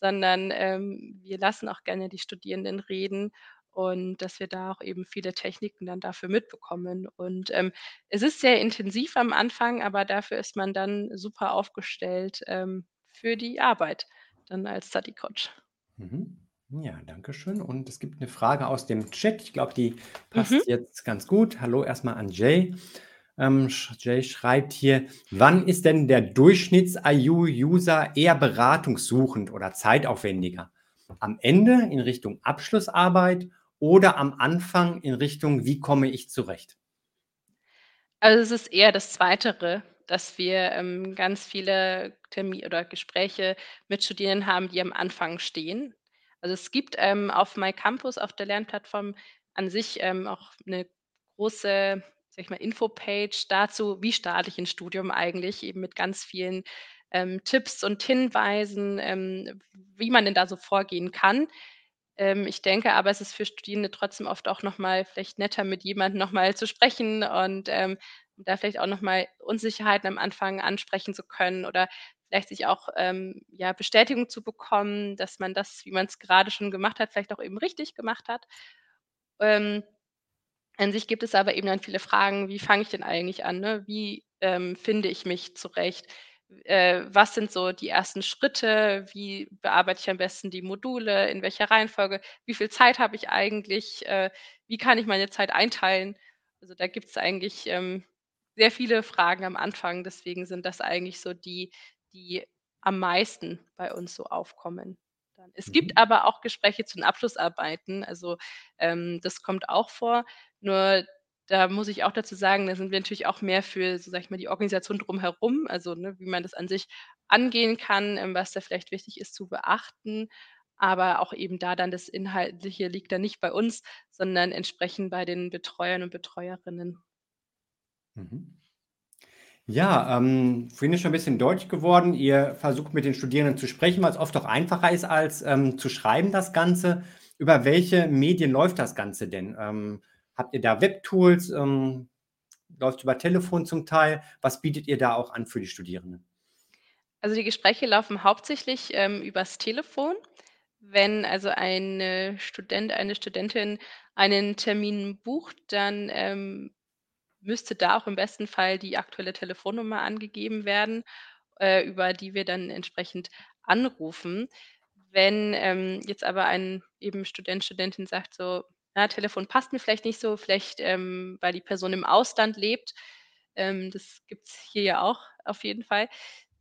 sondern, ähm, wir lassen auch gerne die Studierenden reden und dass wir da auch eben viele Techniken dann dafür mitbekommen. Und, ähm, es ist sehr intensiv am Anfang, aber dafür ist man dann super aufgestellt, ähm, für die Arbeit dann als Study Coach. Mhm. Ja, danke schön. Und es gibt 'ne Frage aus dem Chat. Ich glaube, die Mhm. passt jetzt ganz gut. Hallo erst mal an Jay. Ähm, sch Jay schreibt hier: „Wann ist denn der Durchschnitts-IU-User eher beratungssuchend oder zeitaufwendiger? Am Ende in Richtung Abschlussarbeit oder am Anfang in Richtung: ‚Wie komme ich zurecht?‘“ Also, es ist eher das Zweitere, dass wir, ähm, ganz viele Termi oder Gespräche mit Studierenden haben, die am Anfang stehen. Also, es gibt, ähm, auf myCampus, auf der Lernplattform an sich, ähm, auch 'ne große, sage ich mal, Infopage dazu: „Wie starte ich ins Studium eigentlich?“ Eben mit ganz vielen, ähm, Tipps und Hinweisen, ähm, wie man denn da so vorgehen kann. Ähm, ich denke aber, es ist für Studierende trotzdem oft auch noch mal vielleicht netter, mit jemandem noch mal zu sprechen und, ähm, da vielleicht auch noch mal Unsicherheiten am Anfang ansprechen zu können oder vielleicht sich auch, ähm, ja, Bestätigung zu bekommen, dass man das, wie man's grade schon gemacht hat, vielleicht auch eben richtig gemacht hat. Ähm, an sich gibt es aber eben dann viele Fragen: „Wie fange ich denn eigentlich an“, ne? „Wie, ähm, finde ich mich zurecht? Äh, was sind so die ersten Schritte? Wie bearbeite ich am besten die Module? In welcher Reihenfolge? Wie viel Zeit habe ich eigentlich? Äh, wie kann ich meine Zeit einteilen?“ Also, da gibt's eigentlich, ähm, sehr viele Fragen am Anfang. Deswegen sind das eigentlich so die, die am meisten bei uns so aufkommen dann. Es gibt Mhm. aber auch Gespräche zu den Abschlussarbeiten, also, ähm, das kommt auch vor. Nur da muss ich auch dazu sagen, da sind wir natürlich auch mehr für, so sage ich mal, die Organisation drumherum, also, ne, wie man das an sich angehen kann, ähm, was da vielleicht wichtig ist zu beachten. Aber auch eben da dann das Inhaltliche liegt dann nicht bei uns, sondern entsprechend bei den Betreuern und Betreuerinnen. Mhm. Ja, ähm, vorhin ist schon 'n bisschen deutlich geworden, ihr versucht mit den Studierenden zu sprechen, weil's oft auch einfacher ist als, ähm, zu schreiben das Ganze. Über welche Medien läuft das Ganze denn? Ähm, habt ihr da Webtools? Ähm, läuft's über Telefon zum Teil? Was bietet ihr da auch an für die Studierenden? Also, die Gespräche laufen hauptsächlich, ähm, übers Telefon. Wenn also ein, Student, eine Studentin einen Termin bucht, dann, ähm, müsste da auch im besten Fall die aktuelle Telefonnummer angegeben werden, äh, über die wir dann entsprechend anrufen. Wenn, ähm, jetzt aber ein eben Student, Studentin sagt so: „Ja, Telefon passt mir vielleicht nicht so“, vielleicht, ähm, weil die Person im Ausland lebt, ähm, das gibt's hier ja auch auf jeden Fall,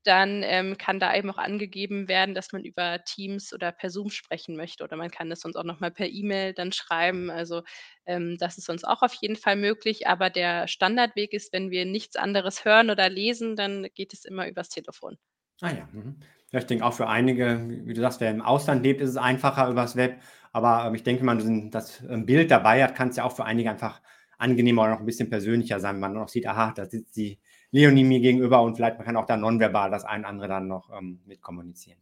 dann, ähm, kann da eben auch angegeben werden, dass man über Teams oder per Zoom sprechen möchte oder man kann das sonst auch noch mal per E-Mail dann schreiben. Also, ähm, das ist sonst auch auf jeden Fall möglich, aber der Standardweg ist, wenn wir nichts anderes hören oder lesen, dann geht es immer übers Telefon. Ah ja, mhm. Ja, ich denke auch für einige, wie du sagst, wer im Ausland lebt, ist es einfacher übers Web. Aber, ähm, ich denke diesen das, ähm, Bild dabei hat, kann's ja auch für einige einfach angenehmer oder noch 'n bisschen persönlicher sein, wenn man noch sieht: „Aha, da sitzt die Leonie mir gegenüber“, und vielleicht man kann auch da nonverbal das ein andere dann noch, ähm, mit kommunizieren.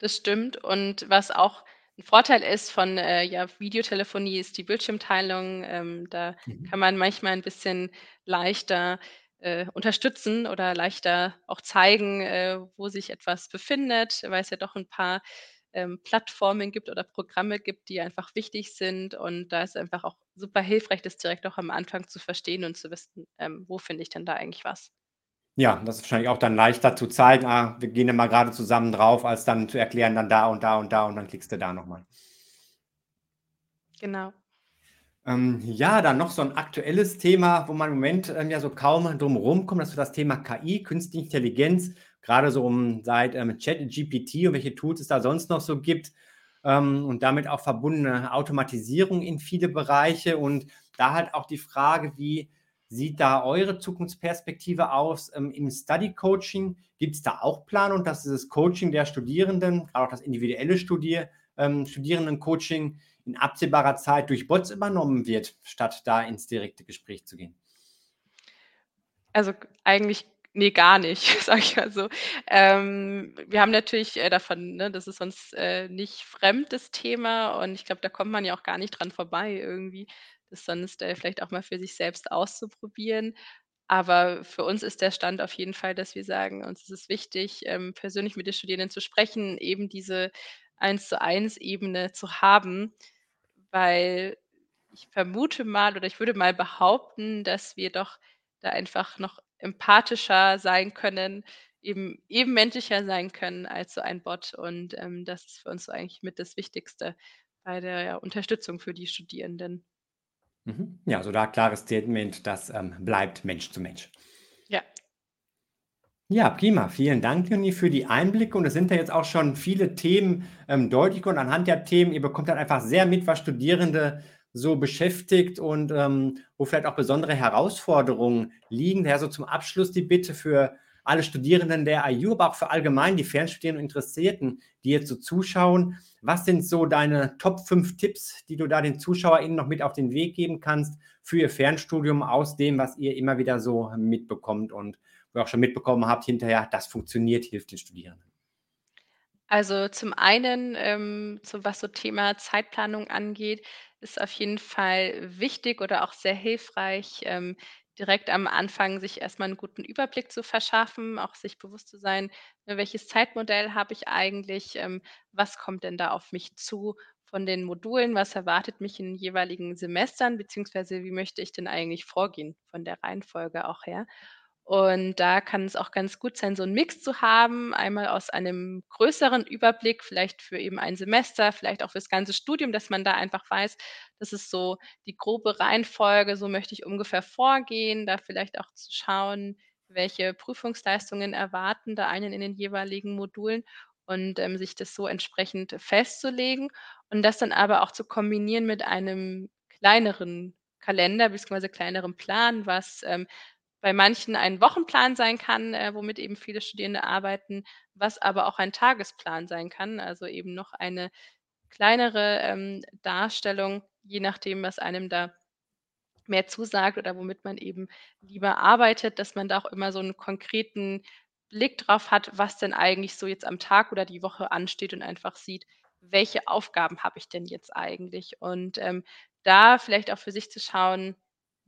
Das stimmt. Und was auch 'n Vorteil ist von, äh, ja, Videotelefonie, ist die Bildschirmteilung. Ähm, da Mhm. kann man manchmal 'n bisschen leichter, äh, unterstützen oder leichter auch zeigen, äh, wo sich etwas befindet, weil's ja doch 'n paar, ähm, Plattformen gibt oder Programme gibt, die einfach wichtig sind. Und da ist einfach auch super hilfreich, das direkt auch am Anfang zu verstehen und zu wissen, ähm, wo finde ich denn da eigentlich was. Ja, das ist wahrscheinlich auch dann leichter zu zeigen: „Ah, wir gehen da mal grade zusammen drauf“, als dann zu erklären: „Dann da und da und da und dann klickst du da noch mal.“ Genau. Ähm, ja, dann noch so 'n aktuelles Thema, wo man im Moment, ähm, ja so kaum drum rumkommt, das ist das Thema KI, Künstliche Intelligenz, grade so um seit, ähm, ChatGPT und welche Tools es da sonst noch so gibt, ähm, und damit auch verbundene Automatisierung in viele Bereiche. Und da halt auch die Frage: Wie sieht da eure Zukunftsperspektive aus, ähm, im Study Coaching? Gibt's da auch Planung, dass dieses Coaching der Studierenden, auch das individuelle Studier ähm, Studierendencoaching in absehbarer Zeit durch Bots übernommen wird, statt da ins direkte Gespräch zu gehen? Also, eigentlich, ne, gar nicht, sage ich mal so. Ähm, wir haben natürlich, äh, davon ne, das ist uns, äh, nicht fremd, das Thema. Und ich glaube, da kommt man ja auch gar nicht dran vorbei irgendwie, das sonst, äh, vielleicht auch mal für sich selbst auszuprobieren. Aber für uns ist der Stand auf jeden Fall, dass wir sagen, uns ist es wichtig, ähm, persönlich mit den Studierenden zu sprechen, eben diese Eins-zu-eins-Ebene zu haben, weil ich vermute mal oder ich würde mal behaupten, dass wir doch da einfach noch empathischer sein können, eben ebenmenschlicher sein können als so ein Bot. Und, ähm, das ist für uns so eigentlich mit das Wichtigste bei der Unterstützung für die Studierenden. Mhm. Ja, also da klares Statement, das, ähm, bleibt Mensch zu Mensch. Ja. Ja, prima. Vielen Dank, Leonie, für die Einblicke. Und es sind ja jetzt auch schon viele Themen, ähm, deutlich geworden. Anhand der Themen ihr bekommt halt einfach sehr mit, was Studierende so beschäftigt und, ähm, wo vielleicht auch besondere Herausforderungen liegen. Daher so zum Abschluss die Bitte für alle Studierenden der IU, aber auch für allgemein die Fernstudierenden und Interessierten, die jetzt so zuschauen. Was sind so deine Top 5 Tipps, die du da den ZuschauerInnen noch mit auf den Weg geben kannst für ihr Fernstudium aus dem, was ihr immer wieder so mitbekommt und wo ihr auch schon mitbekommen habt hinterher, das funktioniert, hilft den Studierenden? Also, zum einen, ähm, so was so Thema Zeitplanung angeht, ist auf jeden Fall wichtig oder auch sehr hilfreich, ähm, direkt am Anfang sich erst mal 'n guten Überblick zu verschaffen, auch sich bewusst zu sein, ne, welches Zeitmodell habe ich eigentlich, ähm, was kommt denn da auf mich zu von den Modulen, was erwartet mich in den jeweiligen Semestern, beziehungsweise wie möchte ich denn eigentlich vorgehen von der Reihenfolge auch her? Und da kann es auch ganz gut sein, so 'n Mix zu haben, einmal aus einem größeren Überblick, vielleicht für eben ein Semester, vielleicht auch fürs ganze Studium, dass man da einfach weiß, das ist so die grobe Reihenfolge, so möchte ich ungefähr vorgehen, da vielleicht auch zu schauen, welche Prüfungsleistungen erwarten da einen in den jeweiligen Modulen und, ähm, sich das so entsprechend festzulegen und das dann aber auch zu kombinieren mit einem kleineren Kalender beziehungsweise kleineren Plan, was, ähm, bei manchen ein Wochenplan sein kann, äh, womit eben viele Studierende arbeiten, was aber auch ein Tagesplan sein kann, also eben noch eine kleinere, ähm, Darstellung, je nachdem, was einem da mehr zusagt oder womit man eben lieber arbeitet, dass man da auch immer so 'n konkreten Blick drauf hat, was denn eigentlich so jetzt am Tag oder die Woche ansteht und einfach sieht, welche Aufgaben habe ich denn jetzt eigentlich? Und, ähm, da vielleicht auch für sich zu schauen,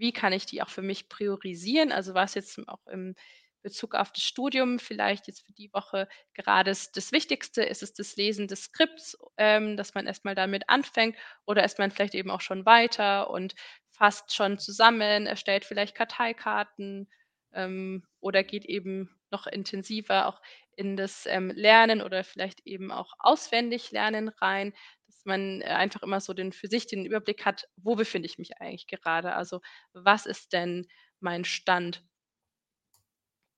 wie kann ich die auch für mich priorisieren? Also, was jetzt auch im Bezug auf das Studium vielleicht jetzt für die Woche gerade s das Wichtigste? Ist es das Lesen des Skripts, ähm, dass man erst mal damit anfängt oder ist man vielleicht eben auch schon weiter und fasst schon zusammen, erstellt vielleicht Karteikarten, ähm, oder geht eben noch intensiver auch in das, ähm, Lernen oder vielleicht eben auch Auswendiglernen rein, dass man, äh, einfach immer so den für sich den Überblick hat: „Wo befinde ich mich eigentlich gerade? Also, was ist denn mein Stand?“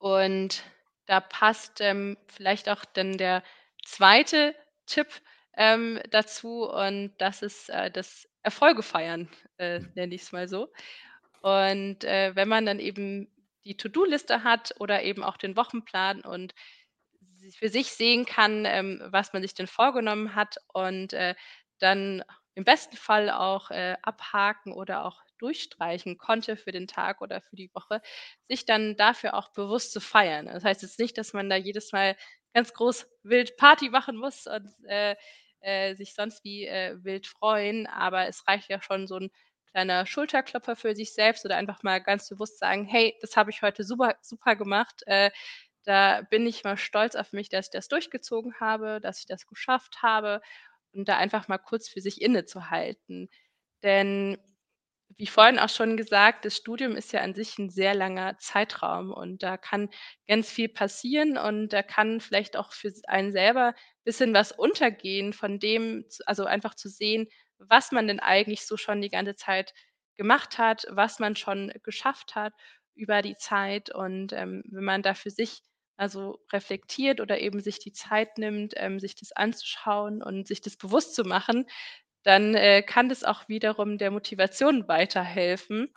Und da passt, ähm, vielleicht auch dann der 2. Tipp, ähm, dazu und das ist, äh, das Erfolge feiern, äh, nenne ich's mal so. Und, äh, wenn man dann eben die To-do-Liste hat oder eben auch den Wochenplan und für sich sehen kann, ähm, was man sich denn vorgenommen hat und, äh, dann im besten Fall auch, äh, abhaken oder auch durchstreichen konnte für den Tag oder für die Woche, sich dann dafür auch bewusst zu feiern. Das heißt jetzt nicht, dass man da jedes Mal ganz groß wild Party machen muss und, äh, äh, sich sonst wie, äh, wild freuen, aber es reicht ja schon so 'n kleiner Schulterklopfer für sich selbst oder einfach mal ganz bewusst sagen: „Hey, das habe ich heute super super gemacht. Da bin ich mal stolz auf mich, dass ich das durchgezogen habe, dass ich das geschafft habe.“ Und da einfach mal kurz für sich innezuhalten. Denn wie vorhin auch schon gesagt, das Studium ist ja an sich 'n sehr langer Zeitraum und da kann ganz viel passieren und da kann vielleicht auch für einen selber bisschen was untergehen von dem also, einfach zu sehen, was man denn eigentlich so schon die ganze Zeit gemacht hat, was man schon geschafft hat über die Zeit. Und, ähm, wenn man da für sich also, reflektiert oder eben sich die Zeit nimmt, ähm, sich das anzuschauen und sich das bewusst zu machen, dann, äh, kann das auch wiederum der Motivation weiterhelfen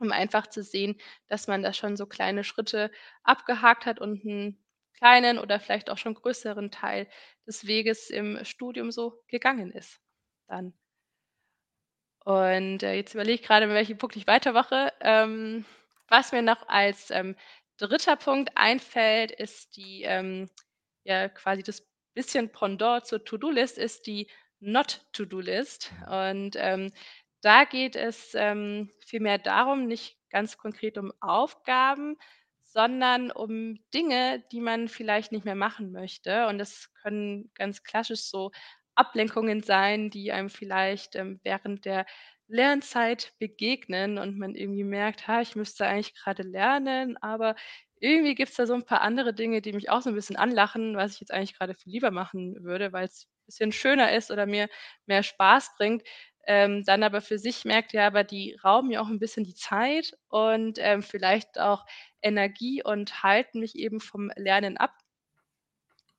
um einfach zu sehen, dass man da schon so kleine Schritte abgehakt hat und 'n kleinen oder vielleicht auch schon größeren Teil des Weges im Studium so gegangen ist dann. Und, äh, jetzt überlege ich grade, mit welchem Punkt ich weitermache. Ähm, was mir noch als, ähm, 3. Punkt einfällt, ist die, ähm ja, quasi das bisschen Pendant zur To-do-List ist die Not-to-do-List. Und, ähm, da geht es, ähm, vielmehr darum, nicht ganz konkret um Aufgaben, sondern um Dinge, die man vielleicht nicht mehr machen möchte. Und das können ganz klassisch so Ablenkungen sein, die einem vielleicht, ähm, während der Lernzeit begegnen und man irgendwie merkt: „Ha, ich müsste eigentlich grade lernen, aber irgendwie gibt's da so 'n paar andere Dinge, die mich auch so 'n bisschen anlachen, was ich jetzt eigentlich grade viel lieber machen würde, weil's bisschen schöner ist oder mir mehr Spaß bringt.“ Ähm, dann aber für sich merkt: „Ja, aber die rauben mir auch 'n bisschen die Zeit und, ähm, vielleicht auch Energie und halten mich eben vom Lernen ab.“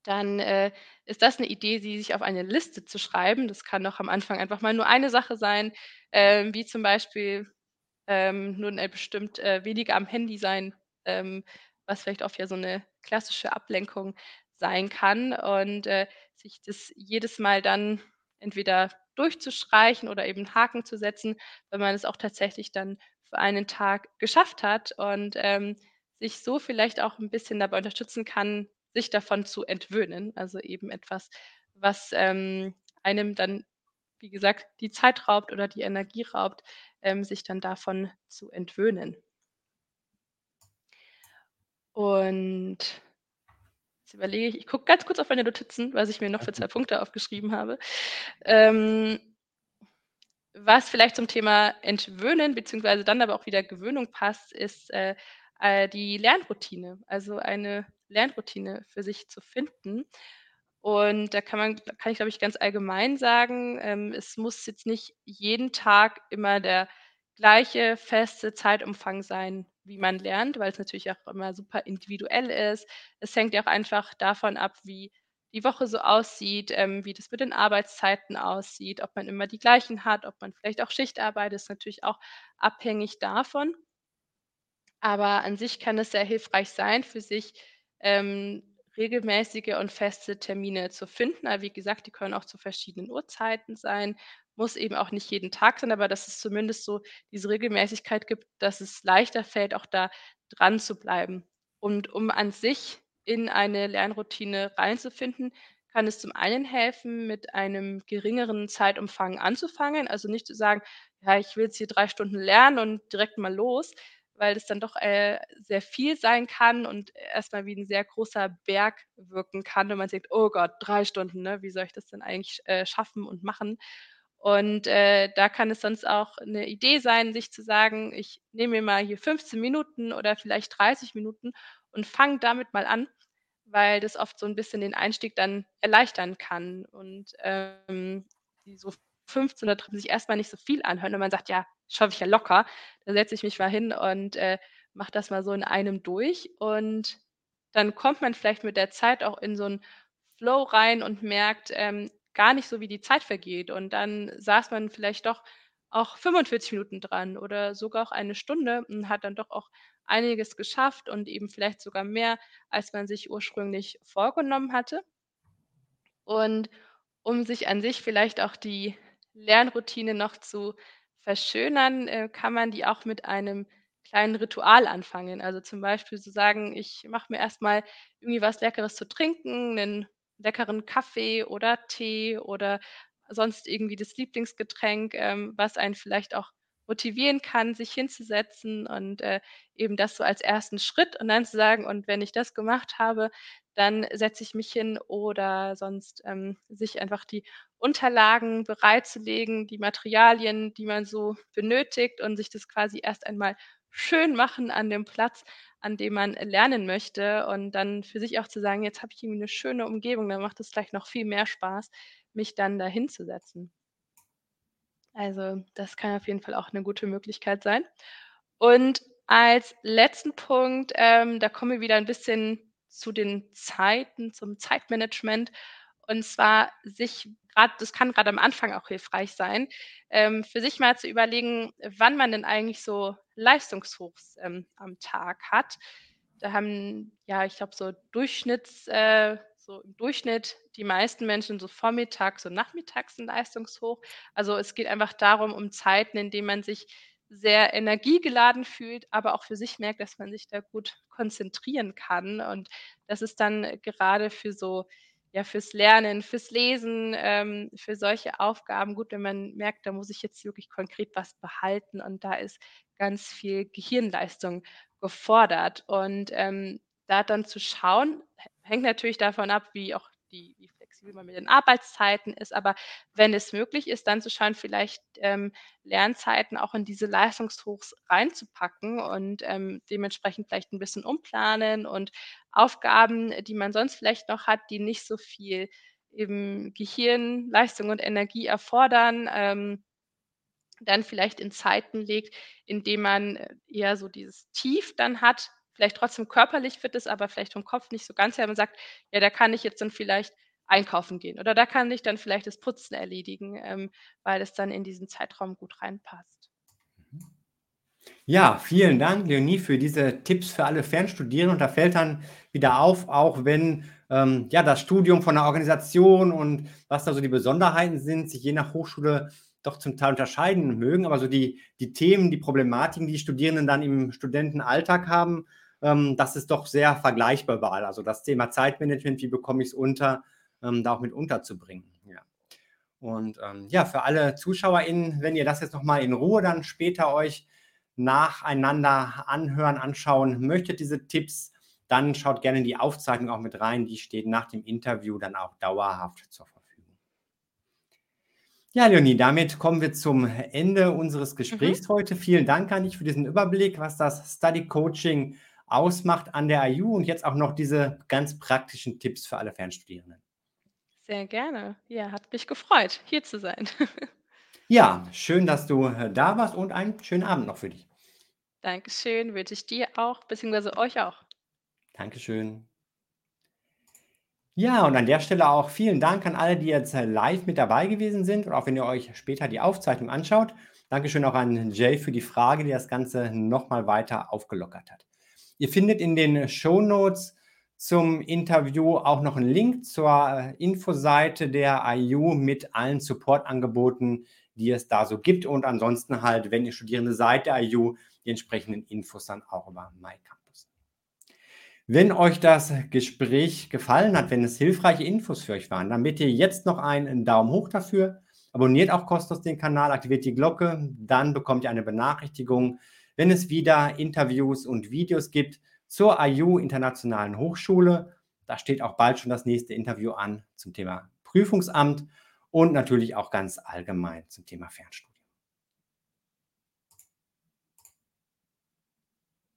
Dann, äh, ist das 'ne Idee, die sich auf eine Liste zu schreiben. Das kann auch am Anfang einfach mal nur eine Sache sein, ähm, wie zum Beispiel, ähm, nun, äh, bestimmt, äh, weniger am Handy sein, ähm, was vielleicht auch ja so 'ne klassische Ablenkung sein kann und, äh, sich das jedes Mal dann entweder durchzustreichen oder eben Haken zu setzen, wenn man es auch tatsächlich dann für einen Tag geschafft hat und, ähm, sich so vielleicht auch 'n bisschen dabei unterstützen kann, sich davon zu entwöhnen. Also, eben etwas, was, ähm, einem dann, wie gesagt, die Zeit raubt oder die Energie raubt, ähm, sich dann davon zu entwöhnen. Und jetzt überlege ich, ich gucke ganz kurz auf meine Notizen, was ich mir noch für zwei Punkte aufgeschrieben habe. Ähm, was vielleicht zum Thema Entwöhnen beziehungsweise dann aber auch wieder Gewöhnung passt, ist äh, äh, die Lernroutine. Also eine Lernroutine für sich zu finden. Und da kann man, kann ich glaube ich ganz allgemein sagen, ähm, es muss jetzt nicht jeden Tag immer der gleiche feste Zeitumfang sein, wie man lernt, weil es natürlich auch immer super individuell ist. Es hängt ja auch einfach davon ab, wie die Woche so aussieht, ähm, wie das mit den Arbeitszeiten aussieht, ob man immer die gleichen hat, ob man vielleicht auch Schichtarbeit ist natürlich auch abhängig davon. Aber an sich kann es sehr hilfreich sein, für sich ähm, regelmäßige und feste Termine zu finden. Aber wie gesagt, die können auch zu verschiedenen Uhrzeiten sein, muss eben auch nicht jeden Tag sein, aber dass es zumindest so diese Regelmäßigkeit gibt, dass es leichter fällt, auch da dran zu bleiben. Und um an sich in eine Lernroutine reinzufinden, kann es zum einen helfen, mit einem geringeren Zeitumfang anzufangen. Also nicht zu sagen, ja, ich will jetzt hier drei Stunden lernen und direkt mal los, weil das dann doch äh, sehr viel sein kann und erstmal wie ein sehr großer Berg wirken kann, und man sagt, oh Gott, drei Stunden, ne? wie soll ich das denn eigentlich äh, schaffen und machen? Und äh, da kann es sonst auch eine Idee sein, sich zu sagen, ich nehme mir mal hier 15 Minuten oder vielleicht 30 Minuten und fange damit mal an, weil das oft so ein bisschen den Einstieg dann erleichtern kann. Und ähm, so 15 oder sich erstmal nicht so viel anhören und man sagt, ja, schaffe ich ja locker. Da setze ich mich mal hin und äh, mache das mal so in einem durch. Und dann kommt man vielleicht mit der Zeit auch in so einen Flow rein und merkt ähm, gar nicht so, wie die Zeit vergeht. Und dann saß man vielleicht doch auch 45 Minuten dran oder sogar auch eine Stunde und hat dann doch auch einiges geschafft und eben vielleicht sogar mehr, als man sich ursprünglich vorgenommen hatte. Und um sich an sich vielleicht auch die Lernroutine noch zu verschönern, äh, kann man die auch mit einem kleinen Ritual anfangen. Also zum Beispiel zu sagen, ich mache mir erstmal irgendwie was Leckeres zu trinken, einen leckeren Kaffee oder Tee oder sonst irgendwie das Lieblingsgetränk, ähm, was einen vielleicht auch motivieren kann, sich hinzusetzen und äh, eben das so als ersten Schritt und dann zu sagen, und wenn ich das gemacht habe, dann setze ich mich hin oder sonst ähm, sich einfach die Unterlagen bereitzulegen, die Materialien, die man so benötigt und sich das quasi erst einmal schön machen an dem Platz, an dem man lernen möchte und dann für sich auch zu sagen, jetzt habe ich irgendwie eine schöne Umgebung, dann macht es gleich noch viel mehr Spaß, mich dann da hinzusetzen. Also, das kann auf jeden Fall auch eine gute Möglichkeit sein. Und als letzten Punkt, ähm, da kommen wir wieder ein bisschen zu den Zeiten, zum Zeitmanagement. Und zwar sich gerade, das kann gerade am Anfang auch hilfreich sein, ähm, für sich mal zu überlegen, wann man denn eigentlich so Leistungshochs, ähm, am Tag hat. Da haben, ja, ich glaube, so Durchschnitts äh, so im Durchschnitt die meisten Menschen so vormittags und nachmittags 'n Leistungshoch. Also, es geht einfach darum, um Zeiten, in denen man sich sehr energiegeladen fühlt, aber auch für sich merkt, dass man sich da gut konzentrieren kann. Und das ist dann gerade für so ja, fürs Lernen, fürs Lesen, ähm, für solche Aufgaben gut, wenn man merkt, da muss ich jetzt wirklich konkret was behalten und da ist ganz viel Gehirnleistung gefordert. Und, ähm, da dann zu schauen, hängt natürlich davon ab, wie auch die wie flexibel man mit den Arbeitszeiten ist, aber wenn es möglich ist, dann zu schauen, vielleicht, ähm, Lernzeiten auch in diese Leistungshochs reinzupacken und, ähm, dementsprechend vielleicht ein bisschen umplanen und Aufgaben, die man sonst vielleicht noch hat, die nicht so viel eben Gehirnleistung und Energie erfordern, ähm, dann vielleicht in Zeiten legt, in denen man, äh, eher so dieses Tief dann hat, vielleicht trotzdem körperlich fit ist, aber vielleicht vom Kopf nicht so ganz her und sagt: „Ja, da kann ich jetzt dann vielleicht einkaufen gehen oder da kann ich dann vielleicht das Putzen erledigen“, ähm, weil es dann in diesen Zeitraum gut reinpasst. Mhm. Ja, vielen Dank, Leonie, für diese Tipps für alle Fernstudierenden. Und da fällt dann wieder auf, auch wenn ähm, ja, das Studium von der Organisation und was da so die Besonderheiten sind, sich je nach Hochschule doch zum Teil unterscheiden mögen, aber so die, die Themen, die Problematiken, die Studierenden dann im Studentenalltag haben, ähm, das ist doch sehr vergleichbar überall. Also das Thema Zeitmanagement, wie bekomme ich es unter, ähm, da auch mit unterzubringen. Ja. Und ähm, ja, für alle ZuschauerInnen, wenn ihr das jetzt nochmal in Ruhe dann später euch nacheinander anhören, anschauen möchtet, diese Tipps, dann schaut gerne in die Aufzeichnung auch mit rein. Die steht nach dem Interview dann auch dauerhaft zur Verfügung. Ja, Leonie, damit kommen wir zum Ende unseres Gesprächs mhm. heute. Vielen Dank an dich für diesen Überblick, was das Study Coaching ausmacht an der IU und jetzt auch noch diese ganz praktischen Tipps für alle Fernstudierenden. Sehr gerne. Ja, hat mich gefreut, hier zu sein. Ja, schön, dass du äh, da warst und einen schönen Abend noch für dich. Dankeschön, wünsche ich dir auch, beziehungsweise euch auch. Dankeschön. Ja, und an der Stelle auch vielen Dank an alle, die jetzt äh, live mit dabei gewesen sind und auch wenn ihr euch später die Aufzeichnung anschaut. Dankeschön auch an Jay für die Frage, die das Ganze nochmal weiter aufgelockert hat. Ihr findet in den Show Notes zum Interview auch noch einen Link zur äh, Infoseite der IU mit allen Supportangeboten, die es da so gibt. Und ansonsten halt, wenn ihr Studierende seid der IU, die entsprechenden Infos dann auch über MyCampus. Wenn euch das Gespräch gefallen hat, wenn es hilfreiche Infos für euch waren, dann bitte jetzt noch einen Daumen hoch dafür. Abonniert auch kostenlos den Kanal, aktiviert die Glocke, dann bekommt ihr eine Benachrichtigung, wenn es wieder Interviews und Videos gibt zur IU Internationalen Hochschule. Da steht auch bald schon das nächste Interview an zum Thema Prüfungsamt und natürlich auch ganz allgemein zum Thema Fernstudium.